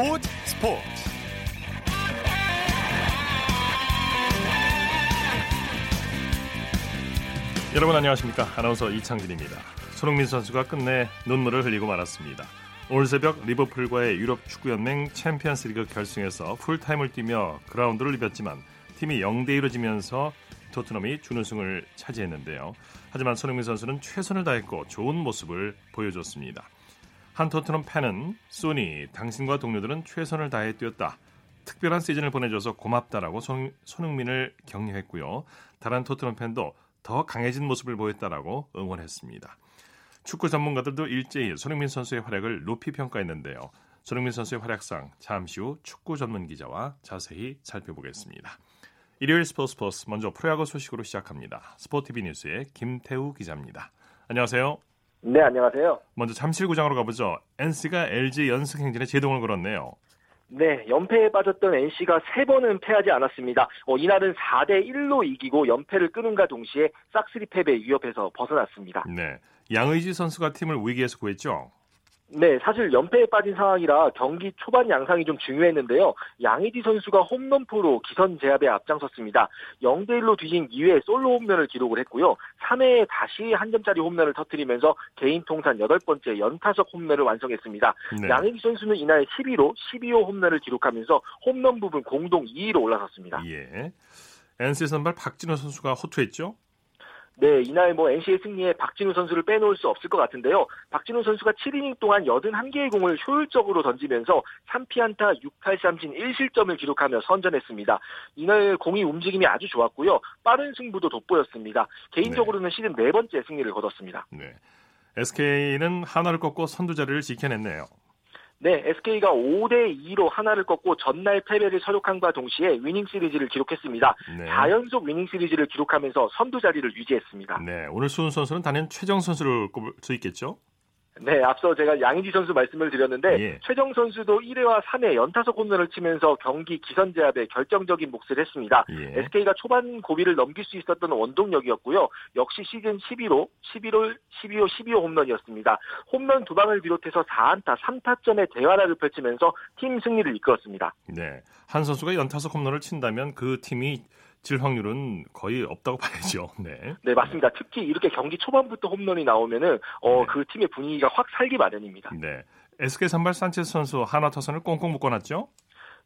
스포츠 스포츠 여러분 안녕하십니까 아나운서 이창진입니다 손흥민 선수가 끝내 눈물을 흘리고 말았습니다 오늘 새벽 리버풀과의 유럽 축구연맹 챔피언스리그 결승에서 풀타임을 뛰며 그라운드를 이겼지만 팀이 0대2로 지면서 토트넘이 준우승을 차지했는데요. 하지만 손흥민 선수는 최선을 다했고 좋은 모습을 보여줬습니다. 한 토트넘 팬은 소니 당신과 동료들은 최선을 다해 뛰었다. 특별한 시즌을 보내줘서 고맙다라고 손, 손흥민을 격려했고요. 다른 토트넘 팬도 더 강해진 모습을 보였다라고 응원했습니다. 축구 전문가들도 일제히 손흥민 선수의 활약을 높이 평가했는데요. 손흥민 선수의 활약상 잠시 후 축구 전문 기자와 자세히 살펴보겠습니다. 일요일 스포츠 스포츠 먼저 프로야구 소식으로 시작합니다. 스포티비 뉴스의 김태우 기자입니다. 안녕하세요. 네, 안녕하세요. 먼저 잠실구장으로 가보죠. NC가 LG 연승 행진에 제동을 걸었네요. 네, 연패에 빠졌던 NC가 세 번은 패하지 않았습니다. 어, 이날은 4대 1로 이기고 연패를 끊은가 동시에 싹쓸이 패배 위협에서 벗어났습니다. 네, 양의지 선수가 팀을 위기에서 구했죠. 네, 사실 연패에 빠진 상황이라 경기 초반 양상이 좀 중요했는데요. 양의지 선수가 홈런 포로 기선 제압에 앞장섰습니다. 0대 1로 뒤진 2회 솔로 홈런을 기록을 했고요. 3회에 다시 한 점짜리 홈런을 터뜨리면서 개인 통산 8번째 연타석 홈런을 완성했습니다. 네. 양의지 선수는 이날 11호, 12호 홈런을 기록하면서 홈런 부분 공동 2위로 올라섰습니다. 예. NC 선발 박진호 선수가 호투했죠? 네, 이날 뭐 NC의 승리에 박진우 선수를 빼놓을 수 없을 것 같은데요. 박진우 선수가 7이닝 동안 81개의 공을 효율적으로 던지면서 3피안타 6탈삼진 1실점을 기록하며 선전했습니다. 이날 공이 움직임이 아주 좋았고요. 빠른 승부도 돋보였습니다. 개인적으로는 네. 시즌 네 번째 승리를 거뒀습니다. 네. SK는 하나를 꺾고 선두 자리를 지켜냈네요. 네, SK가 5대 2로 하나를 꺾고 전날 패배를 서력한과 동시에 위닝 시리즈를 기록했습니다. 네. 4연속 위닝 시리즈를 기록하면서 선두 자리를 유지했습니다. 네, 오늘 수훈 선수는 단연 최정 선수를 꼽을 수 있겠죠? 네, 앞서 제가 양희지 선수 말씀을 드렸는데 예. 최정 선수도 1회와 3회 연타석 홈런을 치면서 경기 기선 제압에 결정적인 몫을 했습니다. 예. SK가 초반 고비를 넘길 수 있었던 원동력이었고요. 역시 시즌 11호, 11호, 12호, 12호 홈런이었습니다. 홈런 두 방을 비롯해서 4안타, 3타점의 대활약을 펼치면서 팀 승리를 이끌었습니다. 네, 한 선수가 연타석 홈런을 친다면 그 팀이 질 확률은 거의 없다고 봐야죠. 네. 네, 맞습니다. 특히 이렇게 경기 초반부터 홈런이 나오면은 어, 네. 그 팀의 분위기가 확 살기 마련입니다. 네. SK 선발 산체스 선수 하나 타선을 꽁꽁 묶어놨죠?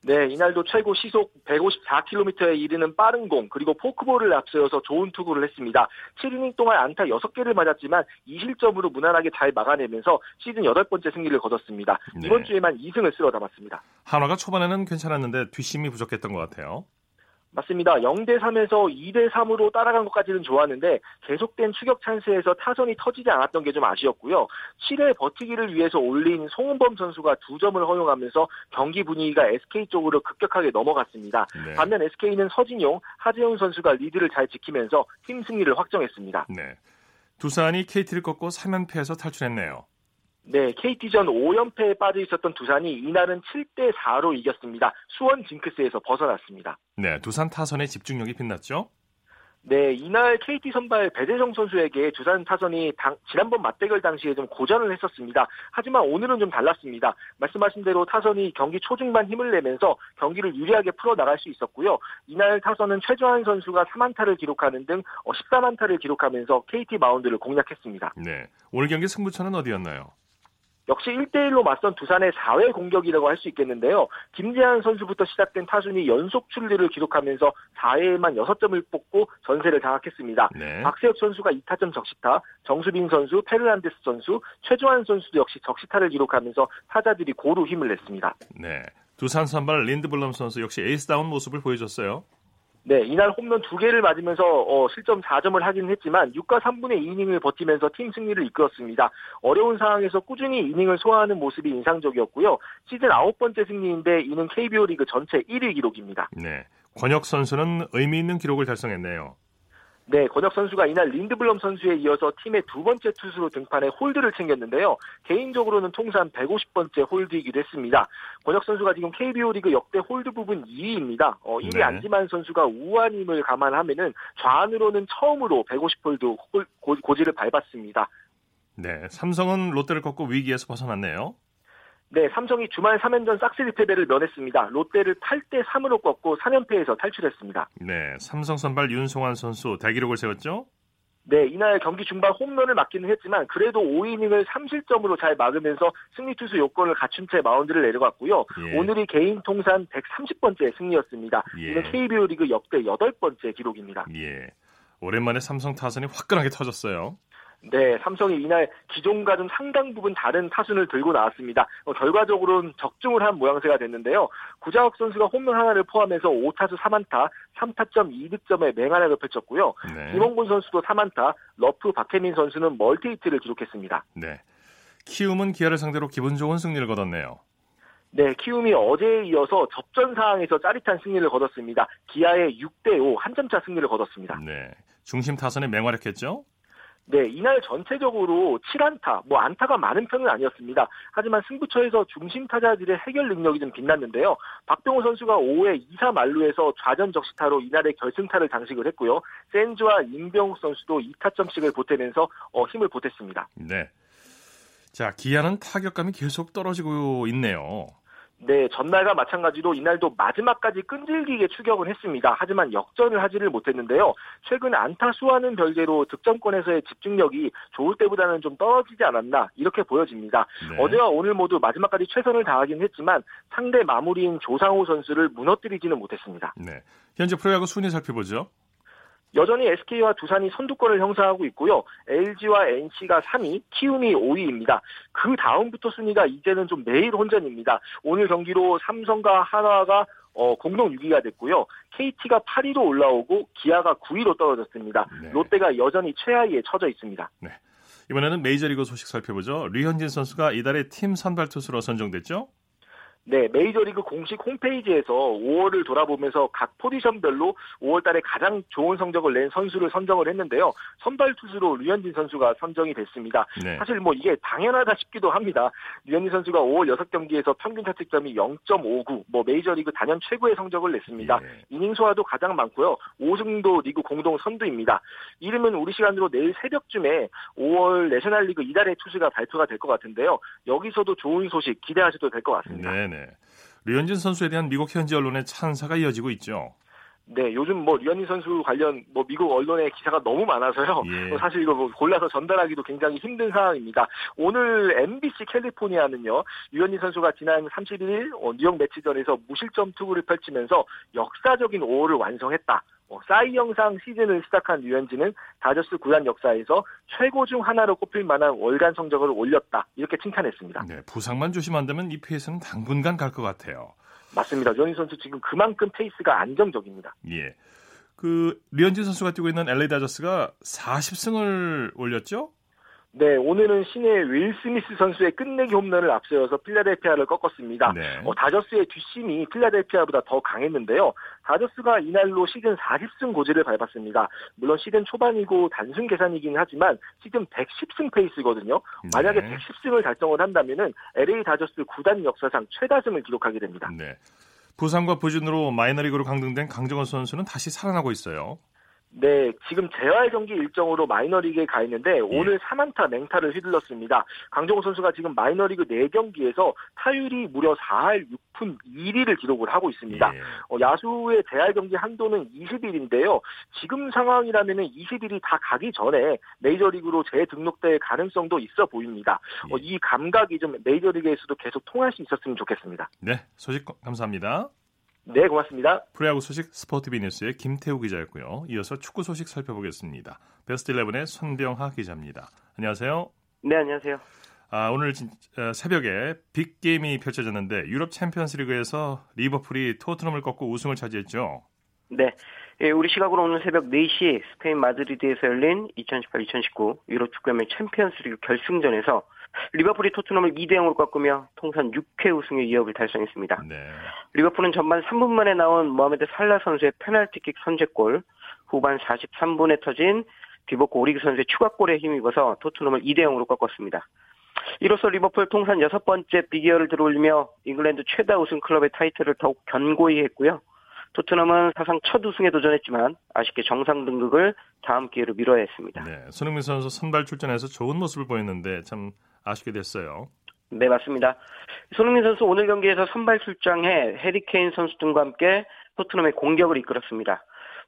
네, 이날도 최고 시속 154km에 이르는 빠른 공, 그리고 포크볼을 앞세워서 좋은 투구를 했습니다. 7이닝 동안 안타 6개를 맞았지만 2실점으로 무난하게 잘 막아내면서 시즌 8번째 승리를 거뒀습니다. 네. 이번 주에만 2승을 쓸어 담았습니다. 한화가 초반에는 괜찮았는데 뒷심이 부족했던 것 같아요. 맞습니다. 0대 3에서 2대 3으로 따라간 것까지는 좋았는데 계속된 추격 찬스에서 타선이 터지지 않았던 게 좀 아쉬웠고요. 7회 버티기를 위해서 올린 송은범 선수가 두 점을 허용하면서 경기 분위기가 SK 쪽으로 급격하게 넘어갔습니다. 네. 반면 SK는 서진용, 하재훈 선수가 리드를 잘 지키면서 팀 승리를 확정했습니다. 네. 두산이 KT를 꺾고 3연패에서 탈출했네요. 네, KT전 5연패에 빠져 있었던 두산이 이날은 7대 4로 이겼습니다. 수원 징크스에서 벗어났습니다. 네, 두산 타선의 집중력이 빛났죠? 네, 이날 KT 선발 배재성 선수에게 두산 타선이 당, 지난번 맞대결 당시에 좀 고전을 했었습니다. 하지만 오늘은 좀 달랐습니다. 말씀하신 대로 타선이 경기 초중반 힘을 내면서 경기를 유리하게 풀어나갈 수 있었고요. 이날 타선은 최조한 선수가 3안타를 기록하는 등 14안타를 어, 기록하면서 KT 마운드를 공략했습니다. 네, 오늘 경기 승부처는 어디였나요? 역시 1대1로 맞선 두산의 4회 공격이라고 할 수 있겠는데요. 김재환 선수부터 시작된 타순이 연속 출루를 기록하면서 4회에만 6점을 뽑고 전세를 장악했습니다. 네. 박세혁 선수가 2타점 적시타, 정수빈 선수, 페르난데스 선수, 최주환 선수도 역시 적시타를 기록하면서 타자들이 고루 힘을 냈습니다. 네. 두산 선발 린드블럼 선수 역시 에이스다운 모습을 보여줬어요. 네, 이날 홈런 두 개를 맞으면서 어, 실점 4점을 하긴 했지만 6과 3분의 2이닝을 버티면서 팀 승리를 이끌었습니다. 어려운 상황에서 꾸준히 이닝을 소화하는 모습이 인상적이었고요. 시즌 아홉 번째 승리인데 이는 KBO 리그 전체 1위 기록입니다. 네, 권혁 선수는 의미 있는 기록을 달성했네요. 네, 권혁 선수가 이날 린드블럼 선수에 이어서 팀의 두 번째 투수로 등판해 홀드를 챙겼는데요. 개인적으로는 통산 150번째 홀드이기도 했습니다. 권혁 선수가 지금 KBO 리그 역대 홀드 부문 2위입니다. 어, 1위 네. 안지만 선수가 우완임을 감안하면은 좌완으로는 처음으로 150홀드 고, 고지를 밟았습니다. 네, 삼성은 롯데를 꺾고 위기에서 벗어났네요. 네, 삼성이 주말 3연전 싹쓸이 패배를 면했습니다. 롯데를 8대 3으로 꺾고 3연패에서 탈출했습니다. 네, 삼성 선발 윤송환 선수 대기록을 세웠죠? 네, 이날 경기 중반 홈런을 맞기는 했지만 그래도 5이닝을 3실점으로 잘 막으면서 승리 투수 요건을 갖춘 채 마운드를 내려갔고요. 예. 오늘이 개인 통산 130번째 승리였습니다. 예. 이는 KBO 리그 역대 8번째 기록입니다. 예. 오랜만에 삼성 타선이 화끈하게 터졌어요. 네, 삼성이 이날 기존과 좀 상당 부분 다른 타순을 들고 나왔습니다. 어, 결과적으로는 적중을 한 모양새가 됐는데요. 구자욱 선수가 홈런 하나를 포함해서 5타수 3안타, 3타점 2득점의 맹활약을 펼쳤고요. 네. 김헌곤 선수도 3안타, 러프 박해민 선수는 멀티히트를 기록했습니다. 네. 키움은 기아를 상대로 기분 좋은 승리를 거뒀네요. 네, 키움이 어제에 이어서 접전 상황에서 짜릿한 승리를 거뒀습니다. 기아에 6대 5 한 점 차 승리를 거뒀습니다. 네. 중심 타선에 맹활약했죠? 네, 이날 전체적으로 7안타, 뭐 안타가 많은 편은 아니었습니다. 하지만 승부처에서 중심 타자들의 해결 능력이 좀 빛났는데요. 박병호 선수가 5회 2사 만루에서 좌전 적시타로 이날의 결승타를 장식을 했고요. 센즈와 임병욱 선수도 2타점씩을 보태면서 어, 힘을 보탰습니다. 네. 자, 기아는 타격감이 계속 떨어지고 있네요. 네, 전날과 마찬가지로 이날도 마지막까지 끈질기게 추격을 했습니다. 하지만 역전을 하지를 못했는데요. 최근 안타 수와는 별개로 득점권에서의 집중력이 좋을 때보다는 좀 떨어지지 않았나 이렇게 보여집니다. 네. 어제와 오늘 모두 마지막까지 최선을 다하긴 했지만 상대 마무리인 조상호 선수를 무너뜨리지는 못했습니다. 네, 현재 프로야구 순위 살펴보죠. 여전히 SK와 두산이 선두권을 형성하고 있고요. LG와 NC가 3위, 키움이 5위입니다. 그 다음부터 순위가 이제는 좀 매일 혼전입니다. 오늘 경기로 삼성과 한화가 어, 공동 6위가 됐고요. KT가 8위로 올라오고 기아가 9위로 떨어졌습니다. 네. 롯데가 여전히 최하위에 처져 있습니다. 네. 이번에는 메이저리그 소식 살펴보죠. 류현진 선수가 이달의 팀 선발 투수로 선정됐죠? 네, 메이저리그 공식 홈페이지에서 5월을 돌아보면서 각 포지션별로 5월 달에 가장 좋은 성적을 낸 선수를 선정을 했는데요. 선발 투수로 류현진 선수가 선정이 됐습니다. 네. 사실 뭐 이게 당연하다 싶기도 합니다. 류현진 선수가 5월 6경기에서 평균 타책점이 0.59, 뭐 메이저리그 단연 최고의 성적을 냈습니다. 네. 이닝 소화도 가장 많고요. 5승도 리그 공동 선두입니다. 이름은 우리 시간으로 내일 새벽쯤에 5월 내셔널리그 이달의 투수가 발표가 될 것 같은데요. 여기서도 좋은 소식 기대하셔도 될 것 같습니다. 네. 네. 류현진 선수에 대한 미국 현지 언론의 찬사가 이어지고 있죠. 네, 요즘 뭐 류현진 선수 관련 뭐 미국 언론의 기사가 너무 많아서요. 예. 뭐 사실 이거 뭐 골라서 전달하기도 굉장히 힘든 상황입니다. 오늘 NBC 캘리포니아는요, 류현진 선수가 지난 31일 어, 뉴욕 메츠전에서 무실점 투구를 펼치면서 역사적인 5월을 완성했다. 어, 사이영상 시즌을 시작한 류현진은 다저스 구단 역사에서 최고 중 하나로 꼽힐 만한 월간 성적을 올렸다 이렇게 칭찬했습니다. 네, 부상만 조심한다면 이 페이스는 당분간 갈 것 같아요. 맞습니다. 류현진 선수 지금 그만큼 페이스가 안정적입니다. 예. 그 류현진 선수가 뛰고 있는 LA 다저스가 40승을 올렸죠? 네, 오늘은 신인 윌 스미스 선수의 끝내기 홈런을 앞세워서 필라델피아를 꺾었습니다. 네. 어, 다저스의 뒷심이 필라델피아보다 더 강했는데요. 다저스가 이날로 시즌 40승 고지를 밟았습니다. 물론 시즌 초반이고 단순 계산이긴 하지만 시즌 110승 페이스거든요. 만약에 네. 110승을 달성을 한다면은 LA 다저스 구단 역사상 최다승을 기록하게 됩니다. 네. 부상과 부진으로 마이너리그로 강등된 강정호 선수는 다시 살아나고 있어요. 네, 지금 재활 경기 일정으로 마이너리그에 가 있는데 예. 오늘 3안타 맹타를 휘둘렀습니다. 강정호 선수가 지금 마이너리그 4경기에서 타율이 무려 4할 6푼 1위를 기록을 하고 있습니다. 예. 어, 야수의 재활 경기 한도는 20일인데요. 지금 상황이라면 20일이 다 가기 전에 메이저리그로 재등록될 가능성도 있어 보입니다. 예. 어, 이 감각이 좀 메이저리그에서도 계속 통할 수 있었으면 좋겠습니다. 네, 소식 감사합니다. 네, 고맙습니다. 프로야구 소식 스포티비 뉴스의 김태우 기자였고요. 이어서 축구 소식 살펴보겠습니다. 베스트 11의 손병하 기자입니다. 안녕하세요. 네, 안녕하세요. 아, 오늘 어, 새벽에 빅게임이 펼쳐졌는데 유럽 챔피언스리그에서 리버풀이 토트넘을 꺾고 우승을 차지했죠. 네. 예, 우리 시각으로 오늘 새벽 4시 스페인 마드리드에서 열린 2018-2019 유럽 축구연맹 챔피언스리그 결승전에서 리버풀이 토트넘을 2대 0으로 꺾으며 통산 6회 우승의 위업을 달성했습니다. 네. 리버풀은 전반 3분 만에 나온 모하메드 살라 선수의 페널티킥 선제골, 후반 43분에 터진 디보크 오리기 선수의 추가골에 힘입어서 토트넘을 2대 0으로 꺾었습니다. 이로써 리버풀 통산 여섯 번째 빅이어를 들어올리며 잉글랜드 최다 우승 클럽의 타이틀을 더욱 견고히 했고요. 토트넘은 사상 첫 우승에 도전했지만 아쉽게 정상 등극을 다음 기회로 미뤄야 했습니다. 네, 손흥민 선수 선발 출전해서 좋은 모습을 보였는데 참 아쉽게 됐어요. 네, 맞습니다. 손흥민 선수 오늘 경기에서 선발 출장해 해리케인 선수 등과 함께 토트넘의 공격을 이끌었습니다.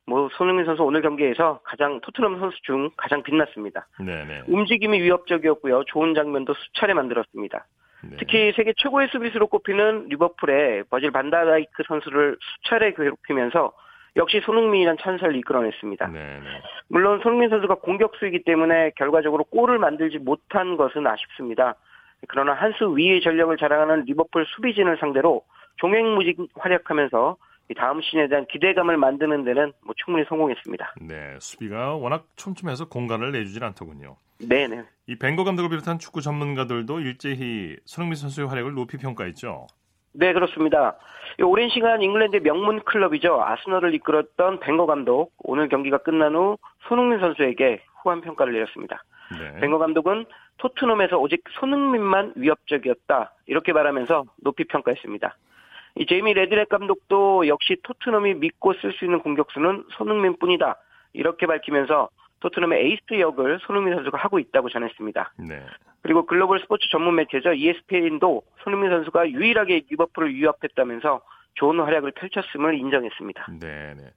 뭐 손흥민 선수 오늘 경기에서 가장 토트넘 선수 중 가장 빛났습니다. 네네. 움직임이 위협적이었고요. 좋은 장면도 수차례 만들었습니다. 네. 특히 세계 최고의 수비수로 꼽히는 리버풀의 버질 반다이크 선수를 수차례 괴롭히면서 역시 손흥민이란 찬사를 이끌어냈습니다. 네네. 물론 손흥민 선수가 공격수이기 때문에 결과적으로 골을 만들지 못한 것은 아쉽습니다. 그러나 한 수 위의 전력을 자랑하는 리버풀 수비진을 상대로 종횡무진 활약하면서 다음 시즌에 대한 기대감을 만드는 데는 뭐 충분히 성공했습니다. 네, 수비가 워낙 촘촘해서 공간을 내주질 않더군요. 네네. 이 벵거 감독을 비롯한 축구 전문가들도 일제히 손흥민 선수의 활약을 높이 평가했죠. 네, 그렇습니다. 오랜 시간 잉글랜드의 명문 클럽이죠. 아스널을 이끌었던 벵거 감독 오늘 경기가 끝난 후 손흥민 선수에게 후한 평가를 내렸습니다. 네. 벵거 감독은 토트넘에서 오직 손흥민만 위협적이었다 이렇게 말하면서 높이 평가했습니다. 이 제이미 레드냅 감독도 역시 토트넘이 믿고 쓸 수 있는 공격수는 손흥민뿐이다 이렇게 밝히면서 토트넘의 에이스 역을 손흥민 선수가 하고 있다고 전했습니다. 네. 그리고 글로벌 스포츠 전문 매체죠 ESPN도 손흥민 선수가 유일하게 리버풀을 위협했다면서 좋은 활약을 펼쳤음을 인정했습니다. 네, 네.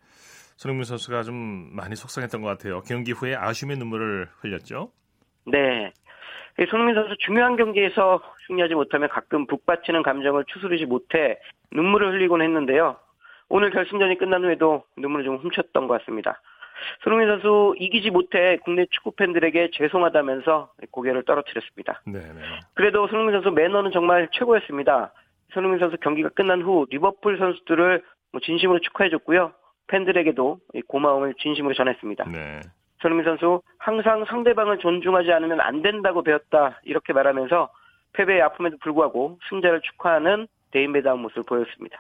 손흥민 선수가 좀 많이 속상했던 것 같아요. 경기 후에 아쉬움의 눈물을 흘렸죠. 네. 손흥민 선수 중요한 경기에서 승리하지 못하면 가끔 북받치는 감정을 추스르지 못해 눈물을 흘리곤 했는데요. 오늘 결승전이 끝난 후에도 눈물을 좀 훔쳤던 것 같습니다. 손흥민 선수 이기지 못해 국내 축구 팬들에게 죄송하다면서 고개를 떨어뜨렸습니다. 네네. 그래도 손흥민 선수 매너는 정말 최고였습니다. 손흥민 선수 경기가 끝난 후 리버풀 선수들을 뭐 진심으로 축하해줬고요. 팬들에게도 고마움을 진심으로 전했습니다. 네. 손흥민 선수 항상 상대방을 존중하지 않으면 안 된다고 배웠다 이렇게 말하면서 패배의 아픔에도 불구하고 승자를 축하하는 대인배다운 모습을 보였습니다.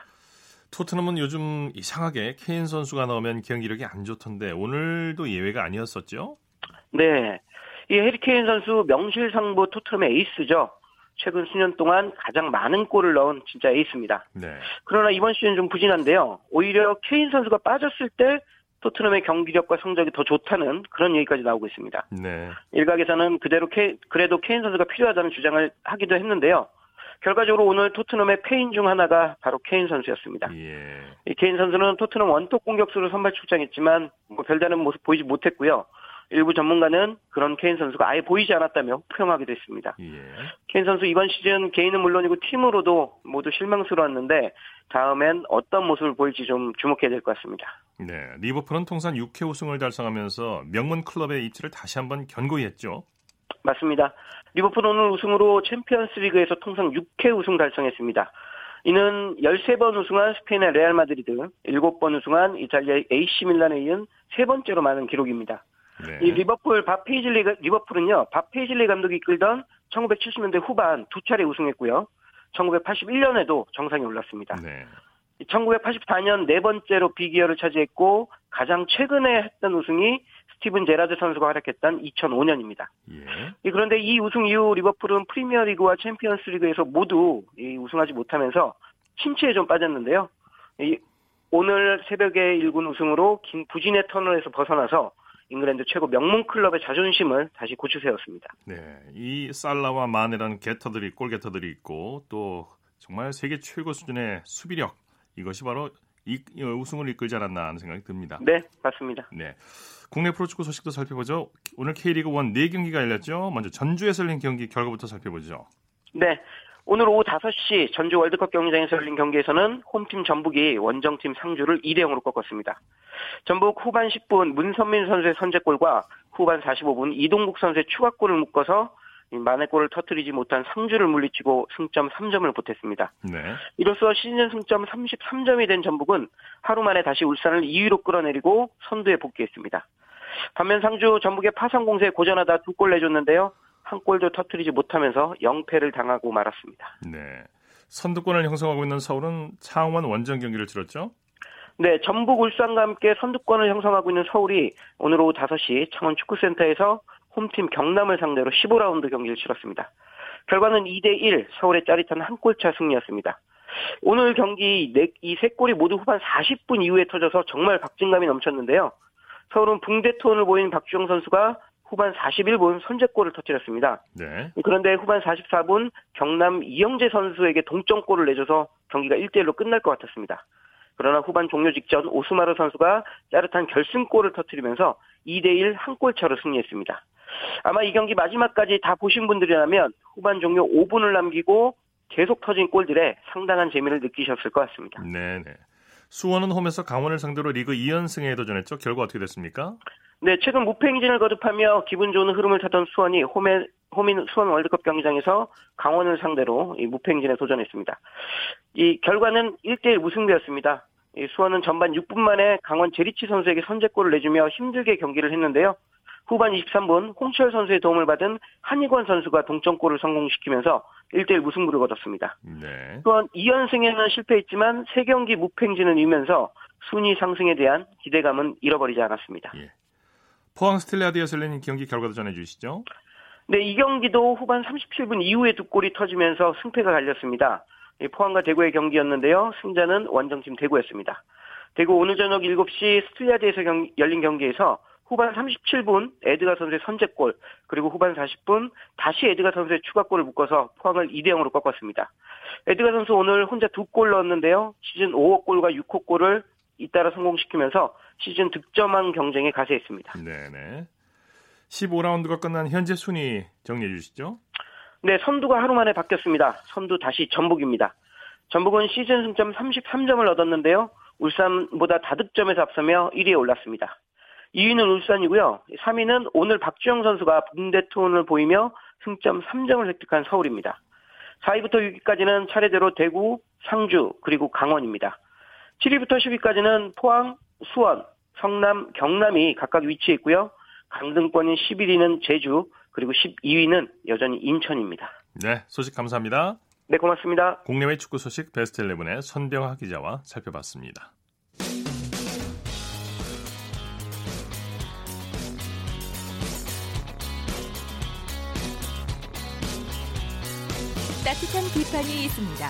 토트넘은 요즘 이상하게 케인 선수가 나오면 경기력이 안 좋던데 오늘도 예외가 아니었었죠? 네. 이 해리케인 선수 명실상부 토트넘의 에이스죠. 최근 수년 동안 가장 많은 골을 넣은 진짜 에이스입니다. 네. 그러나 이번 시즌 좀 부진한데요. 오히려 케인 선수가 빠졌을 때 토트넘의 경기력과 성적이 더 좋다는 그런 얘기까지 나오고 있습니다. 네. 일각에서는 그대로 케, 그래도 케인 선수가 필요하다는 주장을 하기도 했는데요. 결과적으로 오늘 토트넘의 패인 중 하나가 바로 케인 선수였습니다. 예. 이 케인 선수는 토트넘 원톱 공격수로 선발 출장했지만 뭐 별다른 모습 보이지 못했고요. 일부 전문가는 그런 케인 선수가 아예 보이지 않았다며 혹평하기도 했습니다. 예. 케인 선수 이번 시즌 개인은 물론이고 팀으로도 모두 실망스러웠는데 다음엔 어떤 모습을 보일지 좀 주목해야 될 것 같습니다. 네, 리버풀은 통산 6회 우승을 달성하면서 명문 클럽의 입지를 다시 한번 견고히 했죠. 맞습니다. 리버풀 오늘 우승으로 챔피언스 리그에서 통산 6회 우승 달성했습니다. 이는 13번 우승한 스페인의 레알 마드리드, 7번 우승한 이탈리아의 AC 밀란에 이은 세 번째로 많은 기록입니다. 네. 이 리버풀 밥 페이즐리 리버풀은요. 밥 페이즐리 감독이 이끌던 1970년대 후반 두 차례 우승했고요. 1981년에도 정상에 올랐습니다. 네. 1984년 네 번째로 빅이어를 차지했고 가장 최근에 했던 우승이 스티븐 제라드 선수가 활약했던 2005년입니다. 예. 그런데 이 우승 이후 리버풀은 프리미어리그와 챔피언스리그에서 모두 우승하지 못하면서 침체에 좀 빠졌는데요. 오늘 새벽에 일군 우승으로 긴 부진의 터널에서 벗어나서 잉글랜드 최고 명문 클럽의 자존심을 다시 고추 세웠습니다. 네, 이 살라와 마네라는 게터들이 골게터들이 있고 또 정말 세계 최고 수준의 수비력 이것이 바로 이, 우승을 이끌지 않았나 하는 생각이 듭니다. 네, 맞습니다. 네. 국내 프로축구 소식도 살펴보죠. 오늘 K리그 1 4경기가 열렸죠. 먼저 전주에서 열린 경기 결과부터 살펴보죠. 네. 오늘 오후 5시 전주 월드컵 경기장에서 열린 경기에서는 홈팀 전북이 원정팀 상주를 2대 0으로 꺾었습니다. 전북 후반 10분 문선민 선수의 선제골과 후반 45분 이동국 선수의 추가골을 묶어서 만회골을 터뜨리지 못한 상주를 물리치고 승점 3점을 보탰습니다. 네. 이로써 시즌 승점 33점이 된 전북은 하루 만에 다시 울산을 2위로 끌어내리고 선두에 복귀했습니다. 반면 상주 전북의 파상 공세에 고전하다 두 골 내줬는데요. 한 골도 터뜨리지 못하면서 0패를 당하고 말았습니다. 네. 선두권을 형성하고 있는 서울은 창원 원정 경기를 치렀죠? 네, 전북 울산과 함께 선두권을 형성하고 있는 서울이 오늘 오후 5시 창원 축구센터에서 홈팀 경남을 상대로 15라운드 경기를 치렀습니다. 결과는 2대1 서울의 짜릿한 한 골차 승리였습니다. 오늘 경기 이 세 골이 모두 후반 40분 이후에 터져서 정말 박진감이 넘쳤는데요. 서울은 붕대 톤을 보인 박주영 선수가 후반 41분 선제골을 터뜨렸습니다. 네. 그런데 후반 44분 경남 이영재 선수에게 동점골을 내줘서 경기가 1대1로 끝날 것 같았습니다. 그러나 후반 종료 직전 오스마르 선수가 짜릿한 결승골을 터뜨리면서 2대1 한 골 차로 승리했습니다. 아마 이 경기 마지막까지 다 보신 분들이라면 후반 종료 5분을 남기고 계속 터진 골들에 상당한 재미를 느끼셨을 것 같습니다. 네네. 수원은 홈에서 강원을 상대로 리그 2연승에 도전했죠. 결과 어떻게 됐습니까? 네, 최근 무패 행진을 거듭하며 기분 좋은 흐름을 타던 수원이 홈에 홈인 수원 월드컵 경기장에서 강원을 상대로 이 무패 행진에 도전했습니다. 이 결과는 1대1 무승부였습니다. 이 수원은 전반 6분 만에 강원 제리치 선수에게 선제골을 내주며 힘들게 경기를 했는데요. 후반 23분 홍철 선수의 도움을 받은 한희권 선수가 동점골을 성공시키면서 1대1 무승부를 거뒀습니다. 네. 또한 2연승에는 실패했지만 3경기 무패 행진을 이으면서 순위 상승에 대한 기대감은 잃어버리지 않았습니다. 예. 포항 스틸야드에서 열린 경기 결과도 전해주시죠. 네, 이 경기도 후반 37분 이후에 두 골이 터지면서 승패가 갈렸습니다. 포항과 대구의 경기였는데요. 승자는 원정팀 대구였습니다. 대구 오늘 저녁 7시 스틸야드에서 경, 열린 경기에서 후반 37분 에드가 선수의 선제골 그리고 후반 40분 다시 에드가 선수의 추가골을 묶어서 포항을 2대 0으로 꺾었습니다. 에드가 선수 오늘 혼자 두 골 넣었는데요. 시즌 5호 골과 6호 골을 잇따라 성공시키면서 시즌 득점왕 경쟁에 가세했습니다. 네네. 15라운드가 끝난 현재 순위 정리해 주시죠. 네, 선두가 하루 만에 바뀌었습니다. 선두 다시 전북입니다. 전북은 시즌 승점 33점을 얻었는데요. 울산보다 다득점에서 앞서며 1위에 올랐습니다. 2위는 울산이고요. 3위는 오늘 박주영 선수가 붕대톤을 보이며 승점 3점을 획득한 서울입니다. 4위부터 6위까지는 차례대로 대구, 상주, 그리고 강원입니다. 7위부터 10위까지는 포항, 수원, 성남, 경남이 각각 위치해 있고요. 강등권인 11위는 제주, 그리고 12위는 여전히 인천입니다. 네, 소식 감사합니다. 네, 고맙습니다. 국내외 축구 소식 베스트 11의 선병하 기자와 살펴봤습니다. 따뜻한 비판이 있습니다.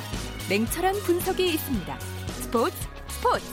냉철한 분석이 있습니다. 스포츠 스포츠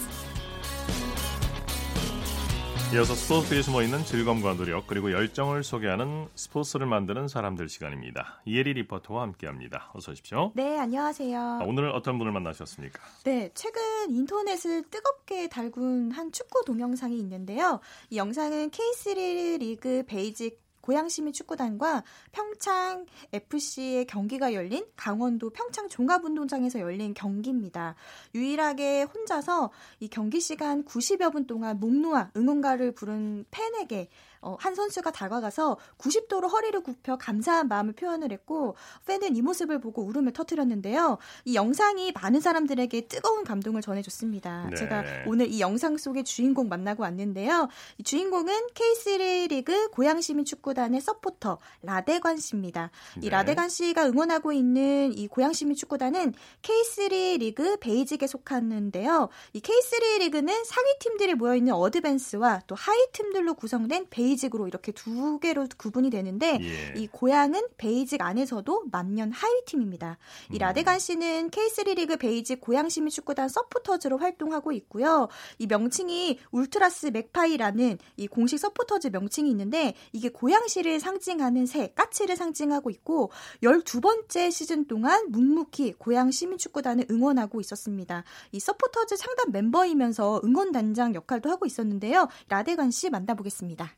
이어서 스포츠에 숨어있는 즐거움과 노력 그리고 열정을 소개하는 스포츠를 만드는 사람들 시간입니다. 이혜리 리포터와 함께합니다. 어서 오십시오. 네, 안녕하세요. 아, 오늘 어떤 분을 만나셨습니까? 네, 최근 인터넷을 뜨겁게 달군 한 축구 동영상이 있는데요. 이 영상은 K3 리그 베이직 고양시민 축구단과 평창 FC의 경기가 열린 강원도 평창 종합운동장에서 열린 경기입니다. 유일하게 혼자서 이 경기 시간 90여 분 동안 목 놓아 응원가를 부른 팬에게 어, 한 선수가 다가가서 90도로 허리를 굽혀 감사한 마음을 표현을 했고 팬은 이 모습을 보고 울음을 터뜨렸는데요. 이 영상이 많은 사람들에게 뜨거운 감동을 전해줬습니다. 네. 제가 오늘 이 영상 속의 주인공 만나고 왔는데요. 이 주인공은 K3 리그 고양시민 축구단의 서포터 라데관 씨입니다. 이 네. 라데관 씨가 응원하고 있는 이 고양시민 축구단은 K3 리그 베이직에 속하는데요. 이 K3 리그는 상위 팀들이 모여 있는 어드밴스와 또 하위 팀들로 구성된 베이직 으로 이렇게 두 개로 구분이 되는데 예. 이 고양은 베이직 안에서도 만년 하위 팀입니다. 이 음. 라데관 씨는 K3 리그 베이직 고양 시민 축구단 서포터즈로 활동하고 있고요. 이 명칭이 울트라스 맥파이라는 이 공식 서포터즈 명칭이 있는데 이게 고양시를 상징하는 새, 까치를 상징하고 있고 12번째 시즌 동안 묵묵히 고양 시민 축구단을 응원하고 있었습니다. 이 서포터즈 창단 멤버이면서 응원단장 역할도 하고 있었는데요. 라데간 씨 만나보겠습니다.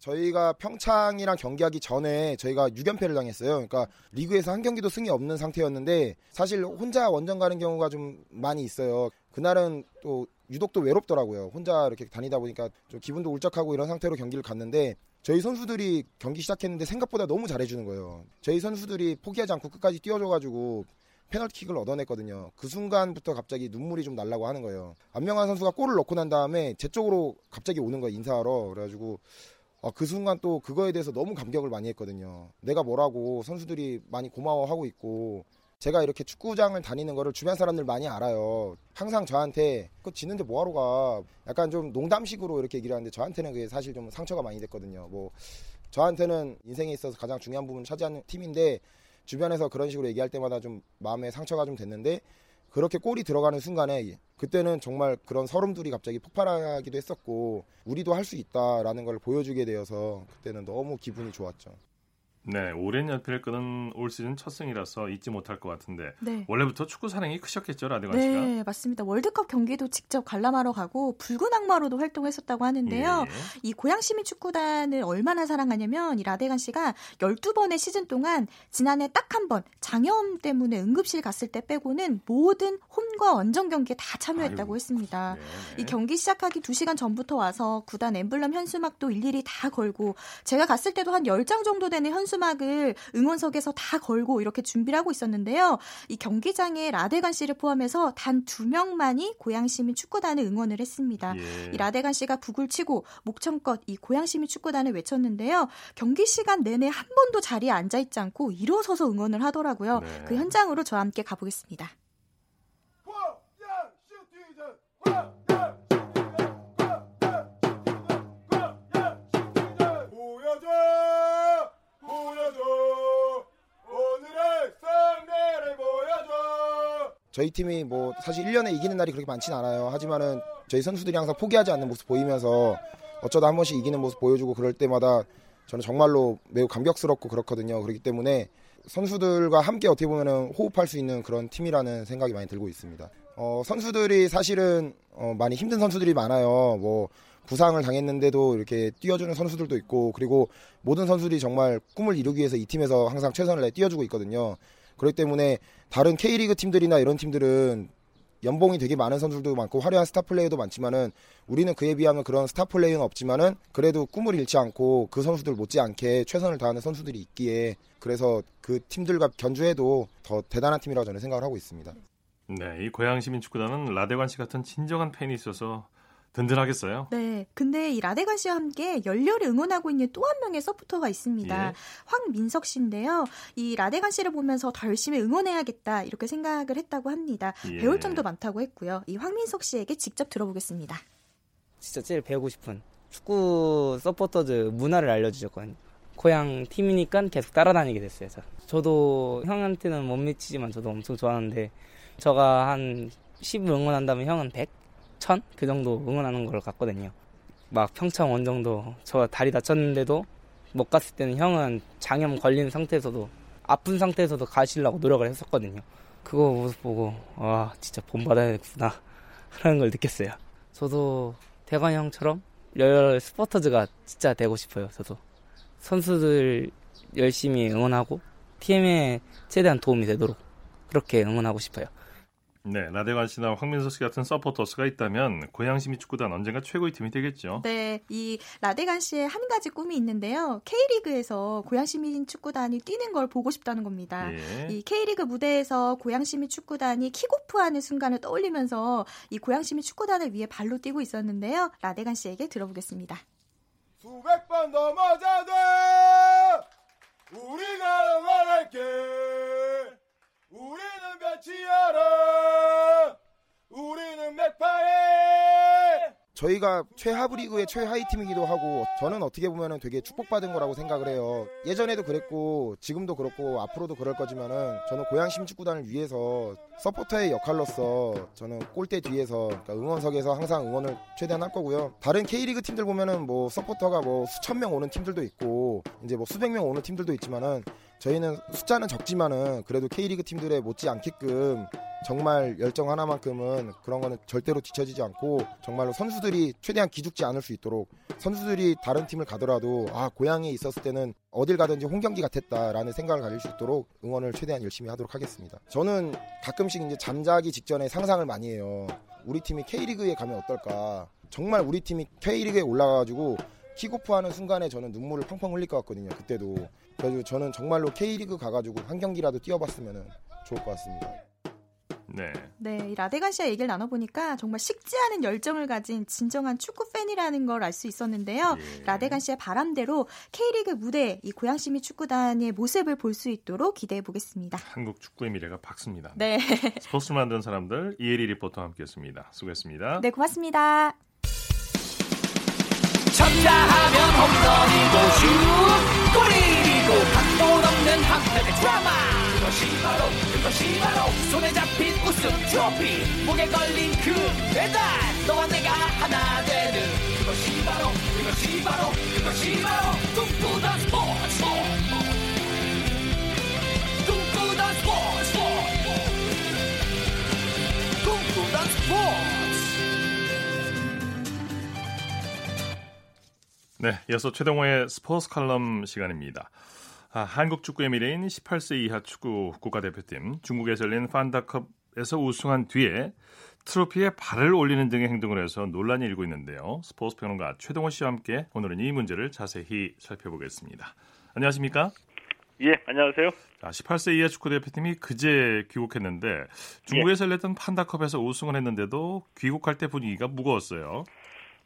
저희가 평창이랑 경기하기 전에 저희가 6연패를 당했어요. 그러니까 리그에서 한 경기도 승이 없는 상태였는데 사실 혼자 원정 가는 경우가 좀 많이 있어요. 그날은 또 유독 또 외롭더라고요. 혼자 이렇게 다니다 보니까 좀 기분도 울적하고 이런 상태로 경기를 갔는데 저희 선수들이 경기 시작했는데 생각보다 너무 잘해주는 거예요. 저희 선수들이 포기하지 않고 끝까지 뛰어줘가지고 페널티킥을 얻어냈거든요. 그 순간부터 갑자기 눈물이 좀 날라고 하는 거예요. 안명환 선수가 골을 넣고 난 다음에 제 쪽으로 갑자기 오는 거예요. 인사하러. 그래가지고 아, 그 순간 또 그거에 대해서 너무 감격을 많이 했거든요. 내가 뭐라고 선수들이 많이 고마워하고 있고 제가 이렇게 축구장을 다니는 거를 주변 사람들 많이 알아요. 항상 저한테 그 지는데 뭐하러 가? 약간 좀 농담식으로 이렇게 얘기를 하는데 저한테는 그게 사실 좀 상처가 많이 됐거든요. 뭐 저한테는 인생에 있어서 가장 중요한 부분을 차지하는 팀인데 주변에서 그런 식으로 얘기할 때마다 좀 마음에 상처가 좀 됐는데 그렇게 골이 들어가는 순간에 그때는 정말 그런 서름들이 갑자기 폭발하기도 했었고 우리도 할 수 있다라는 걸 보여주게 되어서 그때는 너무 기분이 좋았죠. 네, 오랜 연패를 끄는 올 시즌 첫 승이라서 잊지 못할 것 같은데 네. 원래부터 축구 사랑이 크셨겠죠, 라데관 씨가? 네, 맞습니다. 월드컵 경기도 직접 관람하러 가고 붉은 악마로도 활동했었다고 하는데요. 예. 이 고양 시민 축구단을 얼마나 사랑하냐면 이 라데간 씨가 12번의 시즌 동안 지난해 딱 한 번 장염 때문에 응급실 갔을 때 빼고는 모든 홈과 원정 경기에 다 참여했다고 아이고, 했습니다. 네, 네. 이 경기 시작하기 2시간 전부터 와서 구단 엠블럼 현수막도 일일이 다 걸고 제가 갔을 때도 한 10장 정도 되는 현수 막을 응원석에서 다 걸고 이렇게 준비를 하고 있었는데요. 이 경기장에 라데간 씨를 포함해서 단 두 명만이 고양시민 축구단을 응원을 했습니다. 예. 이 라데간 씨가 북을 치고 목청껏 이 고양시민 축구단을 외쳤는데요. 경기 시간 내내 한 번도 자리에 앉아 있지 않고 일어서서 응원을 하더라고요. 네. 그 현장으로 저와 함께 가보겠습니다. 보여줘 저희 팀이 뭐 사실 1년에 이기는 날이 그렇게 많진 않아요. 하지만은 저희 선수들이 항상 포기하지 않는 모습 보이면서 어쩌다 한 번씩 이기는 모습 보여주고 그럴 때마다 저는 정말로 매우 감격스럽고 그렇거든요. 그렇기 때문에 선수들과 함께 어떻게 보면은 호흡할 수 있는 그런 팀이라는 생각이 많이 들고 있습니다. 어, 선수들이 사실은 어, 많이 힘든 선수들이 많아요. 뭐 부상을 당했는데도 이렇게 뛰어주는 선수들도 있고 그리고 모든 선수들이 정말 꿈을 이루기 위해서 이 팀에서 항상 최선을 내 뛰어주고 있거든요. 그렇기 때문에 다른 K리그 팀들이나 이런 팀들은 연봉이 되게 많은 선수들도 많고 화려한 스타 플레이어도 많지만은 우리는 그에 비하면 그런 스타 플레이어는 없지만은 그래도 꿈을 잃지 않고 그 선수들 못지않게 최선을 다하는 선수들이 있기에 그래서 그 팀들과 견주해도 더 대단한 팀이라고 저는 생각을 하고 있습니다. 네, 이 고양 시민 축구단은 라데관 씨 같은 진정한 팬이 있어서 든든하겠어요. 네. 근데 이 라데간 씨와 함께 열렬히 응원하고 있는 또 한 명의 서포터가 있습니다. 예. 황민석 씨인데요. 이 라데간 씨를 보면서 더 열심히 응원해야겠다 이렇게 생각을 했다고 합니다. 예. 배울 점도 많다고 했고요. 이 황민석 씨에게 직접 들어보겠습니다. 진짜 제일 배우고 싶은 축구 서포터즈 문화를 알려주셨거든요. 고향 팀이니까 계속 따라다니게 됐어요. 저. 저도 형한테는 못 미치지만 저도 엄청 좋아하는데 저가 한 10을 응원한다면 형은 100, 1000? 그 정도 응원하는 걸 같거든요. 막 평창 원정도 저 다리 다쳤는데도 못 갔을 때는 형은 장염 걸린 상태에서도 아픈 상태에서도 가시려고 노력을 했었거든요. 그거 모습 보고 와 진짜 본받아야겠구나 하는 걸 느꼈어요. 저도 대관 형처럼 열혈 스포터즈가 진짜 되고 싶어요. 저도 선수들 열심히 응원하고 팀에 최대한 도움이 되도록 그렇게 응원하고 싶어요. 네, 라데관 씨나 황민석 씨 같은 서포터스가 있다면 고양 시민 축구단 언젠가 최고의 팀이 되겠죠. 네, 이 라데간 씨의 한 가지 꿈이 있는데요. K리그에서 고양시민 축구단이 뛰는 걸 보고 싶다는 겁니다. 예. 이 K리그 무대에서 고양시민 축구단이 킥오프하는 순간을 떠올리면서 이 고양시민 축구단을 위해 발로 뛰고 있었는데요. 라데간 씨에게 들어보겠습니다. 수백 번 넘어져도 우리가 응원할게 우리는 않아 우리는 맥파에 저희가 최하부 리그의 최하위 팀이기도 하고 저는 어떻게 보면 되게 축복받은 거라고 생각을 해요. 예전에도 그랬고 지금도 그렇고 앞으로도 그럴 거지만은 저는 고양 심축구단을 위해서 서포터의 역할로서 저는 골대 뒤에서 그러니까 응원석에서 항상 응원을 최대한 할 거고요. 다른 K리그 팀들 보면은 뭐 서포터가 뭐 수천 명 오는 팀들도 있고 이제 뭐 수백 명 오는 팀들도 있지만은 저희는 숫자는 적지만은 그래도 K리그 팀들에 못지 않게끔 정말 열정 하나만큼은 그런 거는 절대로 뒤처지지 않고 정말로 선수들이 최대한 기죽지 않을 수 있도록 선수들이 다른 팀을 가더라도 아 고향에 있었을 때는 어딜 가든지 홈경기 같았다라는 생각을 가질 수 있도록 응원을 최대한 열심히 하도록 하겠습니다. 저는 가끔씩 이제 잠자기 직전에 상상을 많이 해요. 우리 팀이 K리그에 가면 어떨까? 정말 우리 팀이 K리그에 올라가가지고 킥오프 하는 순간에 저는 눈물을 펑펑 흘릴 것 같거든요. 그때도 그래서 저는 정말로 K리그 가가지고 한 경기라도 뛰어봤으면 좋을 것 같습니다. 네. 네, 이 라데간 씨와 얘기를 나눠보니까 정말 식지 않은 열정을 가진 진정한 축구 팬이라는 걸 알 수 있었는데요. 예. 라데간 씨의 바람대로 K리그 무대 이 고양시민 축구단의 모습을 볼 수 있도록 기대해 보겠습니다. 한국 축구의 미래가 밝습니다. 네, 스포츠 만드는 사람들 이혜리 리포터와 함께했습니다. 수고했습니다. 네 고맙습니다. 쳤다 하면 홈런이고 슛 골이 고 각본 없는 한편의 드라마. 그것이 바로 그것이 바로 손에 잡힌 우승 트로피. 목에 걸린 그 배달. 너와 내가 하나 되는 그것이 바로 그것이 바로 그것이 바로 꿈꾸던 스포츠. 꿈꾸던 스포츠. 꿈꾸던 스포츠. 네, 이어서 최동호의 스포츠 칼럼 시간입니다. 아, 한국 축구의 미래인 18세 이하 축구 국가대표팀 중국에서 열린 판다컵에서 우승한 뒤에 트로피에 발을 올리는 등의 행동을 해서 논란이 일고 있는데요. 스포츠 평론가 최동호 씨와 함께 오늘은 이 문제를 자세히 살펴보겠습니다. 안녕하십니까? 예, 안녕하세요. 자, 18세 이하 축구 대표팀이 그제 귀국했는데 중국에서 열렸던 판다컵에서 우승을 했는데도 귀국할 때 분위기가 무거웠어요.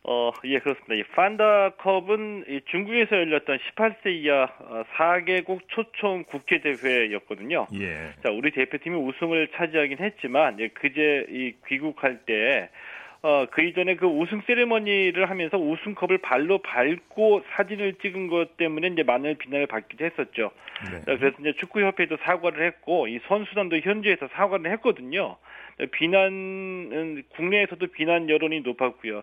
어, 예, 그렇습니다. 이 판다컵은 이 중국에서 열렸던 18세 이하 4개국 초청 국제 대회였거든요. 예. 자, 우리 대표팀이 우승을 차지하긴 했지만 예, 그제 이 귀국할 때 어, 그 이전에 그 우승 세레머니를 하면서 우승컵을 발로 밟고 사진을 찍은 것 때문에 이제 많은 비난을 받기도 했었죠. 네. 자, 그래서 이제 축구협회도 사과를 했고, 이 선수단도 현지에서 사과를 했거든요. 비난은 국내에서도 비난 여론이 높았고요.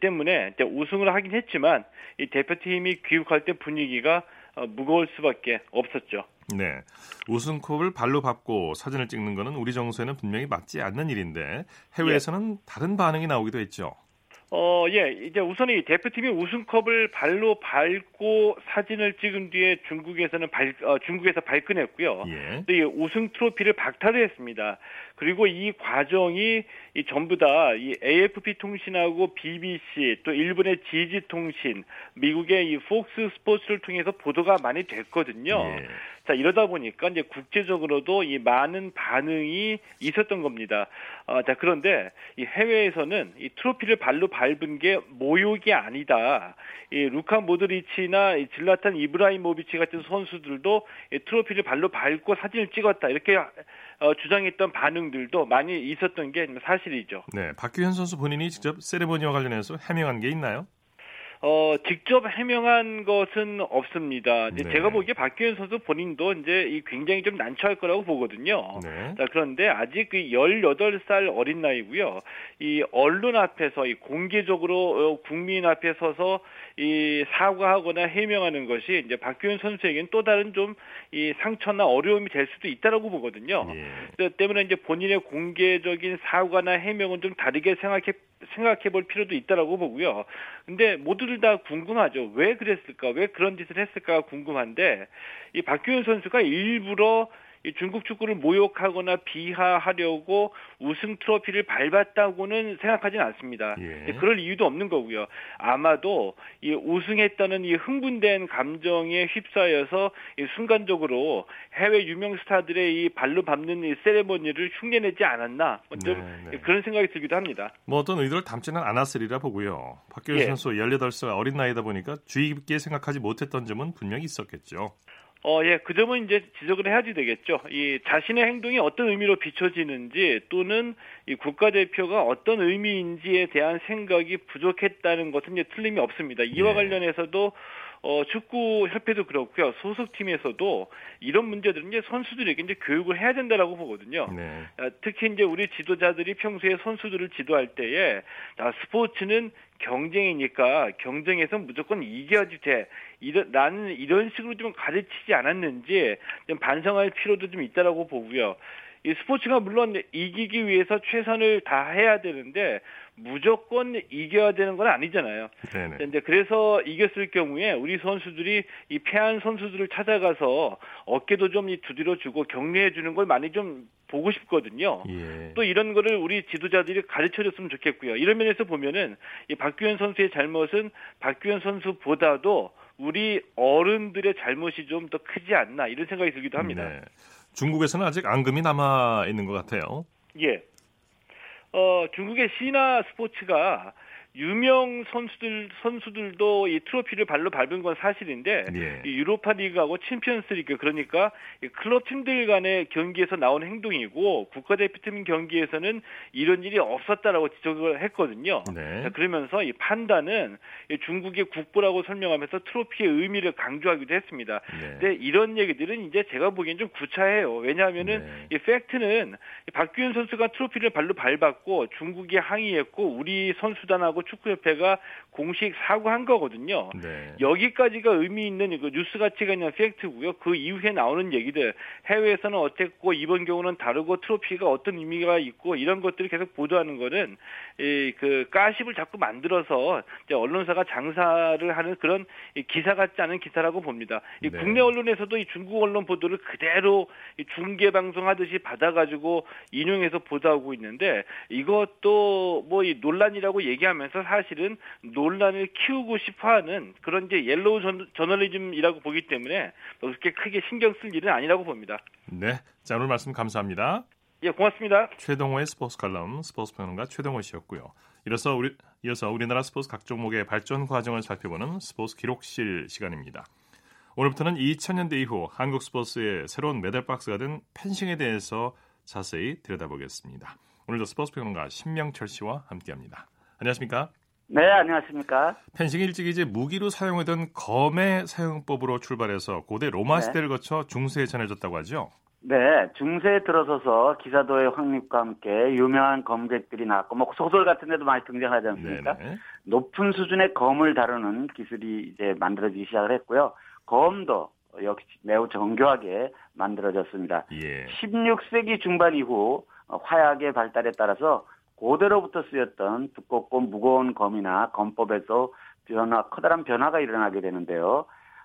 때문에 우승을 하긴 했지만 이 대표팀이 귀국할 때 분위기가 어, 무거울 수밖에 없었죠. 네. 우승컵을 발로 밟고 사진을 찍는 것은 우리 정서에는 분명히 맞지 않는 일인데 해외에서는 다른 반응이 나오기도 했죠. 어, 예. 이제 우선 이 대표팀이 우승컵을 발로 밟고 사진을 찍은 뒤에 중국에서는 발, 어, 중국에서 발끈했고요. 예. 또 이 우승 트로피를 박탈했습니다. 그리고 이 과정이 이 전부 다 이 AFP 통신하고 BBC 또 일본의 지지 통신, 미국의 이 폭스 스포츠를 통해서 보도가 많이 됐거든요. 예. 자 이러다 보니까 이제 국제적으로도 이 많은 반응이 있었던 겁니다. 어, 자 그런데 이 해외에서는 이 트로피를 발로 밟은 게 모욕이 아니다. 이 루카 모드리치나 이 즐라탄 이브라이모비치 같은 선수들도 이 트로피를 발로 밟고 사진을 찍었다 이렇게 어, 주장했던 반응들도 많이 있었던 게 사실이죠. 네, 박규현 선수 본인이 직접 세레모니와 관련해서 해명한 게 있나요? 어, 직접 해명한 것은 없습니다. 네. 제가 보기에 박규현 선수 본인도 이제 이 굉장히 좀 난처할 거라고 보거든요. 네. 자, 그런데 아직 그 18살 어린 나이고요. 이 언론 앞에서 이 공개적으로 어, 국민 앞에 서서 이 사과하거나 해명하는 것이 이제 박규현 선수에게는 또 다른 좀 이 상처나 어려움이 될 수도 있다라고 보거든요. 예. 때문에 이제 본인의 공개적인 사과나 해명은 좀 다르게 생각해 생각해 볼 필요도 있다라고 보고요. 근데 모두들 다 궁금하죠. 왜 그랬을까? 왜 그런 짓을 했을까 궁금한데 이 박규현 선수가 일부러 이 중국 축구를 모욕하거나 비하하려고 우승 트로피를 밟았다고는 생각하지는 않습니다. 예. 그럴 이유도 없는 거고요. 아마도 이 우승했다는 이 흥분된 감정에 휩싸여서 이 순간적으로 해외 유명 스타들의 이 발로 밟는 이 세레머니를 흉내내지 않았나 뭐좀 네, 네. 그런 생각이 들기도 합니다. 뭐 어떤 의도를 담지는 않았으리라 보고요. 박규현 예. 선수 18살 어린 나이다 보니까 주의 깊게 생각하지 못했던 점은 분명히 있었겠죠. 어, 예, 그 점은 이제 지적을 해야지 되겠죠. 이 자신의 행동이 어떤 의미로 비춰지는지 또는 이 국가대표가 어떤 의미인지에 대한 생각이 부족했다는 것은 이제 틀림이 없습니다. 이와 예. 관련해서도 어, 축구 협회도 그렇고요. 소속팀에서도 이런 문제들은 이제 선수들에게 이제 교육을 해야 된다라고 보거든요. 네. 아, 특히 이제 우리 지도자들이 평소에 선수들을 지도할 때에 자, 스포츠는 경쟁이니까 경쟁에서 무조건 이겨야지 돼. 이런 나는 이런 식으로 좀 가르치지 않았는지 좀 반성할 필요도 좀 있다라고 보고요. 이 스포츠가 물론 이기기 위해서 최선을 다해야 되는데 무조건 이겨야 되는 건 아니잖아요. 네네. 이제 그래서 이겼을 경우에 우리 선수들이 이 패한 선수들을 찾아가서 어깨도 좀이 두드려 주고 격려해 주는 걸 많이 좀 보고 싶거든요. 예. 또 이런 거를 우리 지도자들이 가르쳐 줬으면 좋겠고요. 이런 면에서 보면은 이 박규현 선수의 잘못은 박규현 선수보다도 우리 어른들의 잘못이 좀 더 크지 않나 이런 생각이 들기도 합니다. 네. 중국에서는 아직 앙금이 남아 있는 것 같아요. 예. 어, 중국의 시나 스포츠가 유명 선수들 선수들도 이 트로피를 발로 밟은 건 사실인데 예. 이 유로파 리그하고 챔피언스 리그 그러니까 이 클럽 팀들 간의 경기에서 나온 행동이고 국가대표팀 경기에서는 이런 일이 없었다라고 지적을 했거든요. 네. 자, 그러면서 이 판단은 이 중국의 국보라고 설명하면서 트로피의 의미를 강조하기도 했습니다. 네. 근데 이런 얘기들은 이제 제가 보기엔 좀 구차해요. 왜냐하면은 네. 이 팩트는 이 박규현 선수가 트로피를 발로 밟았고 중국이 항의했고 우리 선수단하고 축구협회가 공식 사과한 거거든요. 네. 여기까지가 의미 있는 이거 뉴스 가치가 있는 팩트고요. 그 이후에 나오는 얘기들 해외에서는 어땠고 이번 경우는 다르고 트로피가 어떤 의미가 있고 이런 것들을 계속 보도하는 거는 이그 가십을 자꾸 만들어서 언론사가 장사를 하는 그런 이 기사 같지 않은 기사라고 봅니다. 이 네. 국내 언론에서도 이 중국 언론 보도를 그대로 이 중계 방송 하듯이 받아가지고 인용해서 보도하고 있는데 이것도 뭐 이 논란이라고 얘기하면서 사실은 논란을 키우고 싶어하는 그런 이제 옐로우 전, 저널리즘이라고 보기 때문에 뭐 그렇게 크게 신경 쓸 일은 아니라고 봅니다. 네. 자, 오늘 말씀 감사합니다. 예, 고맙습니다. 최동호의 스포츠 칼럼 스포츠 평론가 최동호 씨였고요. 이어서 우리 이어서 우리나라 스포츠 각 종목의 발전 과정을 살펴보는 스포츠 기록실 시간입니다. 오늘부터는 2000년대 이후 한국 스포츠의 새로운 메달 박스가 된 펜싱에 대해서 자세히 들여다보겠습니다. 오늘도 스포츠 평론가 신명철 씨와 함께합니다. 안녕하십니까? 네, 안녕하십니까? 펜싱이 일찍 이제 무기로 사용하던 검의 사용법으로 출발해서 고대 로마 네. 시대를 거쳐 중세에 전해졌다고 하죠. 네, 중세에 들어서서 기사도의 확립과 함께 유명한 검객들이 나왔고, 뭐 소설 같은 데도 많이 등장하지 않습니까? 네네. 높은 수준의 검을 다루는 기술이 이제 만들어지기 시작을 했고요. 검도 역시 매우 정교하게 만들어졌습니다. 예. 16세기 중반 이후 화약의 발달에 따라서 고대로부터 쓰였던 두껍고 무거운 검이나 검법에서 변화, 커다란 변화가 일어나게 되는데요.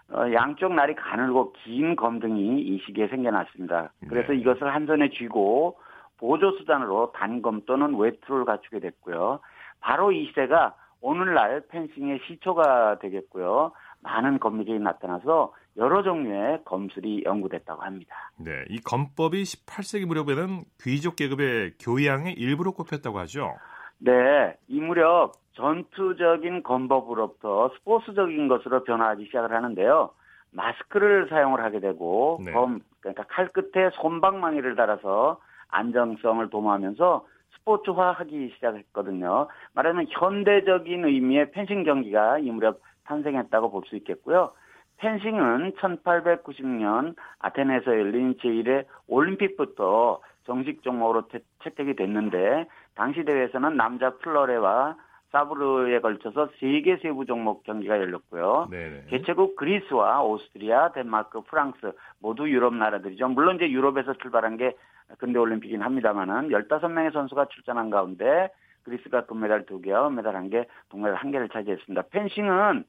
어, 양쪽 날이 가늘고 긴 검 등이 이 시기에 생겨났습니다. 그래서 네. 이것을 한 손에 쥐고 보조 수단으로 단검 또는 외투를 갖추게 됐고요. 바로 이 시대가 오늘날 펜싱의 시초가 되겠고요. 많은 검들이 나타나서 여러 종류의 검술이 연구됐다고 합니다. 네, 이 검법이 18세기 무렵에는 귀족 계급의 교양의 일부로 꼽혔다고 하죠. 네, 이 무렵 전투적인 검법으로부터 스포츠적인 것으로 변화하기 시작을 하는데요. 마스크를 사용을 하게 되고 네. 검 그러니까 칼 끝에 손방망이를 달아서 안정성을 도모하면서 스포츠화하기 시작했거든요. 말하면 현대적인 의미의 펜싱 경기가 이 무렵 탄생했다고 볼 수 있겠고요. 펜싱은 1890년 아테네에서 열린 제1회 올림픽부터 정식 종목으로 태- 채택이 됐는데 당시 대회에서는 남자 플러레와 사브르에 걸쳐서 세개 세부 종목 경기가 열렸고요. 네네. 개최국 그리스와 오스트리아, 덴마크, 프랑스 모두 유럽 나라들이죠. 물론 이제 유럽에서 출발한 게 근대 올림픽이긴 합니다만은 15명의 선수가 출전한 가운데 그리스가 금메달 2개와 메달 1개, 동메달 1개를 차지했습니다. 펜싱은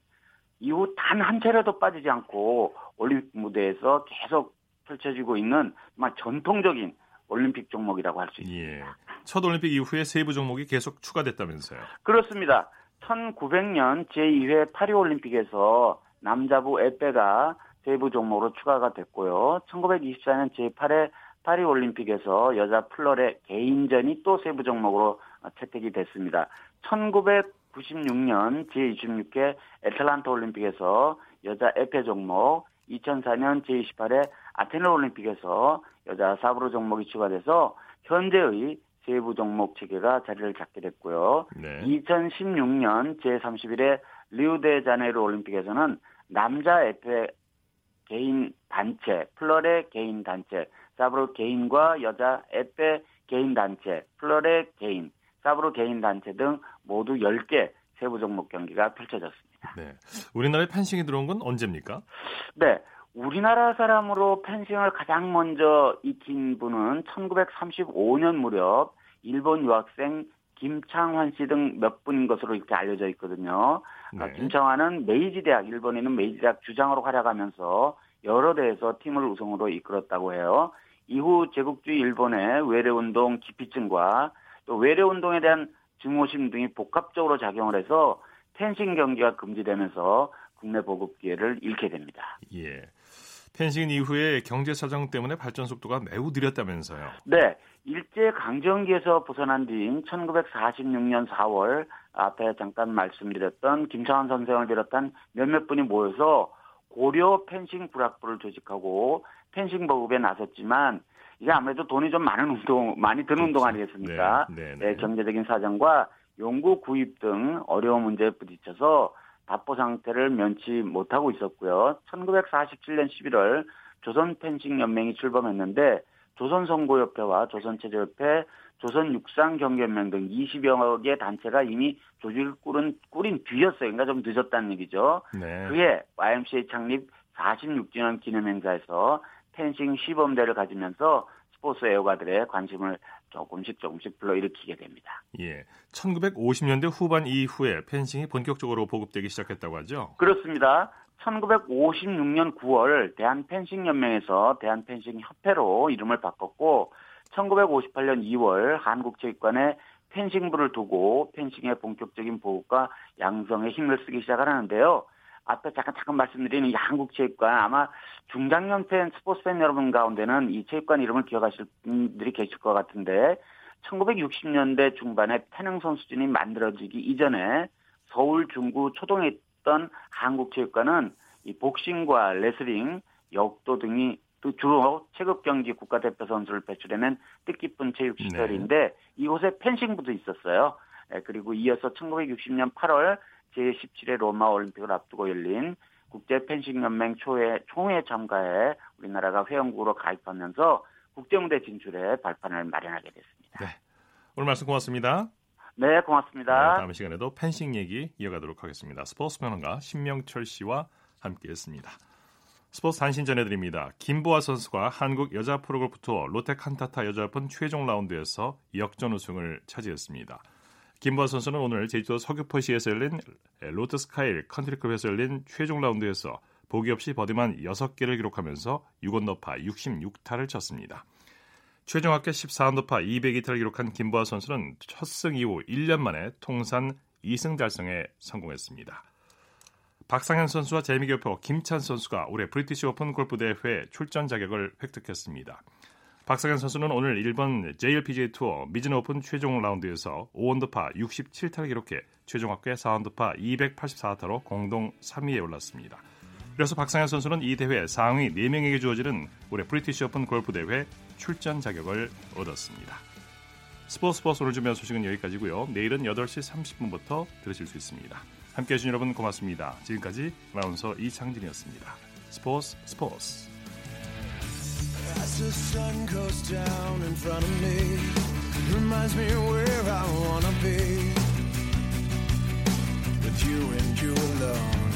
이후 단 한 차례도 빠지지 않고 올림픽 무대에서 계속 펼쳐지고 있는 정말 전통적인 올림픽 종목이라고 할 수 있습니다. 예. 첫 올림픽 이후에 세부 종목이 계속 추가됐다면서요. 그렇습니다. 1900년 제2회 파리올림픽에서 남자부 에페가 세부 종목으로 추가가 됐고요. 1924년 제8회 파리올림픽에서 여자 플러의 개인전이 또 세부 종목으로 채택이 됐습니다. 1996년 제26회 애틀란타 올림픽에서 여자 에페 종목, 2004년 제28회 아테네 올림픽에서 여자 사브로 종목이 추가돼서 현재의 세부 종목 체계가 자리를 잡게 됐고요. 네. 2016년 제31회 리우데자네이루 올림픽에서는 남자 에페 개인 단체, 플뢰레 개인 단체, 사브르 개인과 여자 에페 개인 단체, 플뢰레 개인, 사브르 개인 단체 등 모두 10개 세부 종목 경기가 펼쳐졌습니다. 네. 우리나라에 펜싱이 들어온 건 언제입니까? 네. 우리나라 사람으로 펜싱을 가장 먼저 익힌 분은 1935년 무렵 일본 유학생 김창환 씨 등 몇 분인 것으로 이렇게 알려져 있거든요. 아, 네. 김창환은 메이지 대학, 일본에 있는 메이지 대학 주장으로 활약하면서 여러 대회에서 팀을 우승으로 이끌었다고 해요. 이후 제국주의 일본의 외래운동 기피증과 또 외래 운동에 대한 증오심 등이 복합적으로 작용을 해서 펜싱 경기가 금지되면서 국내 보급 기회를 잃게 됩니다. 예. 펜싱 이후에 경제 사정 때문에 발전 속도가 매우 느렸다면서요. 네. 일제 강점기에서 벗어난 뒤인 1946년 4월 앞에 잠깐 말씀드렸던 김창완 선생을 비롯한 몇몇 분이 모여서 고려 펜싱 불학부를 조직하고 펜싱 보급에 나섰지만 이게 아무래도 돈이 좀 많은 운동, 많이 드는 운동 아니겠습니까? 네, 네, 네, 네. 경제적인 사정과 연구 구입 등 어려운 문제에 부딪혀서 답보 상태를 면치 못하고 있었고요. 1947년 11월 조선 펜싱 연맹이 출범했는데 조선 선고협회와 조선 체조협회, 조선 육상 경기연맹 등 20여 개 단체가 이미 조직을 꾸린, 꾸린 뒤였어요. 그러니까 좀 늦었다는 얘기죠. 네. 그해 YMCA 창립 46주년 기념 행사에서 펜싱 시범대를 가지면서 스포츠 애호가들의 관심을 조금씩 조금씩 불러일으키게 됩니다. 예. 1950년대 후반 이후에 펜싱이 본격적으로 보급되기 시작했다고 하죠. 그렇습니다. 1956년 9월 대한펜싱연맹에서 대한펜싱협회로 이름을 바꿨고 1958년 2월 한국체육관에 펜싱부를 두고 펜싱의 본격적인 보급과 양성에 힘을 쓰기 시작하는데요. 앞에 잠깐 잠깐 말씀드린 이 한국 체육관 아마 중장년 팬 스포츠 팬 여러분 가운데는 이 체육관 이름을 기억하실 분들이 계실 것 같은데 1960년대 중반에 태능 선수진이 만들어지기 이전에 서울 중구 초동에 있던 한국체육관은 이 복싱과 레슬링, 역도 등이 또 주로 체급 경기 국가대표 선수를 배출해낸 뜻깊은 체육 시설인데 이곳에 펜싱부도 있었어요. 예, 그리고 이어서 1960년 8월 제17회 로마 올림픽을 앞두고 열린 국제 펜싱 연맹 초회 총회 참가에 우리나라가 회원국으로 가입하면서 국제무대 진출에 발판을 마련하게 됐습니다. 오늘 말씀 고맙습니다. 네, 고맙습니다. 다음 시간에도 펜싱 얘기 이어가도록 하겠습니다. 스포츠 평론가 신명철 씨와 함께했습니다. 스포츠 단신 전해드립니다. 김보아 선수가 한국 여자 프로골프 투어 롯데 칸타타 여자오픈 최종 라운드에서 역전 우승을 차지했습니다. 김보아 선수는 오늘 제주도 서귀포시에서 열린 롯데스카이힐 컨트리클럽에서 열린 최종 라운드에서 보기 없이 버디만 6개를 기록하면서 6언더파 66타를 쳤습니다. 최종 합계 14언더파 202타를 기록한 김보아 선수는 첫 승 이후 1년 만에 통산 2승 달성에 성공했습니다. 박상현 선수와 재미교포 김찬 선수가 올해 브리티시 오픈 골프 대회 출전 자격을 획득했습니다. 박상현 선수는 오늘 일본 JLPGA 투어 미즈노 오픈 최종 라운드에서 5언더파 67타를 기록해 최종 합계 4언더파 284타로 공동 3위에 올랐습니다. 그래서 박상현 선수는 이 대회 상위 4명에게 주어지는 올해 브리티시 오픈 골프 대회 출전 자격을 얻었습니다. 스포츠 스포츠 오늘 준비한 소식은 여기까지고요. 내일은 8시 30분부터 들으실 수 있습니다. 함께해 주신 여러분 고맙습니다. 지금까지 아나운서 이창진이었습니다. 스포츠 스포츠 As the sun goes down in front of me, reminds me where I wanna be. With you and you alone.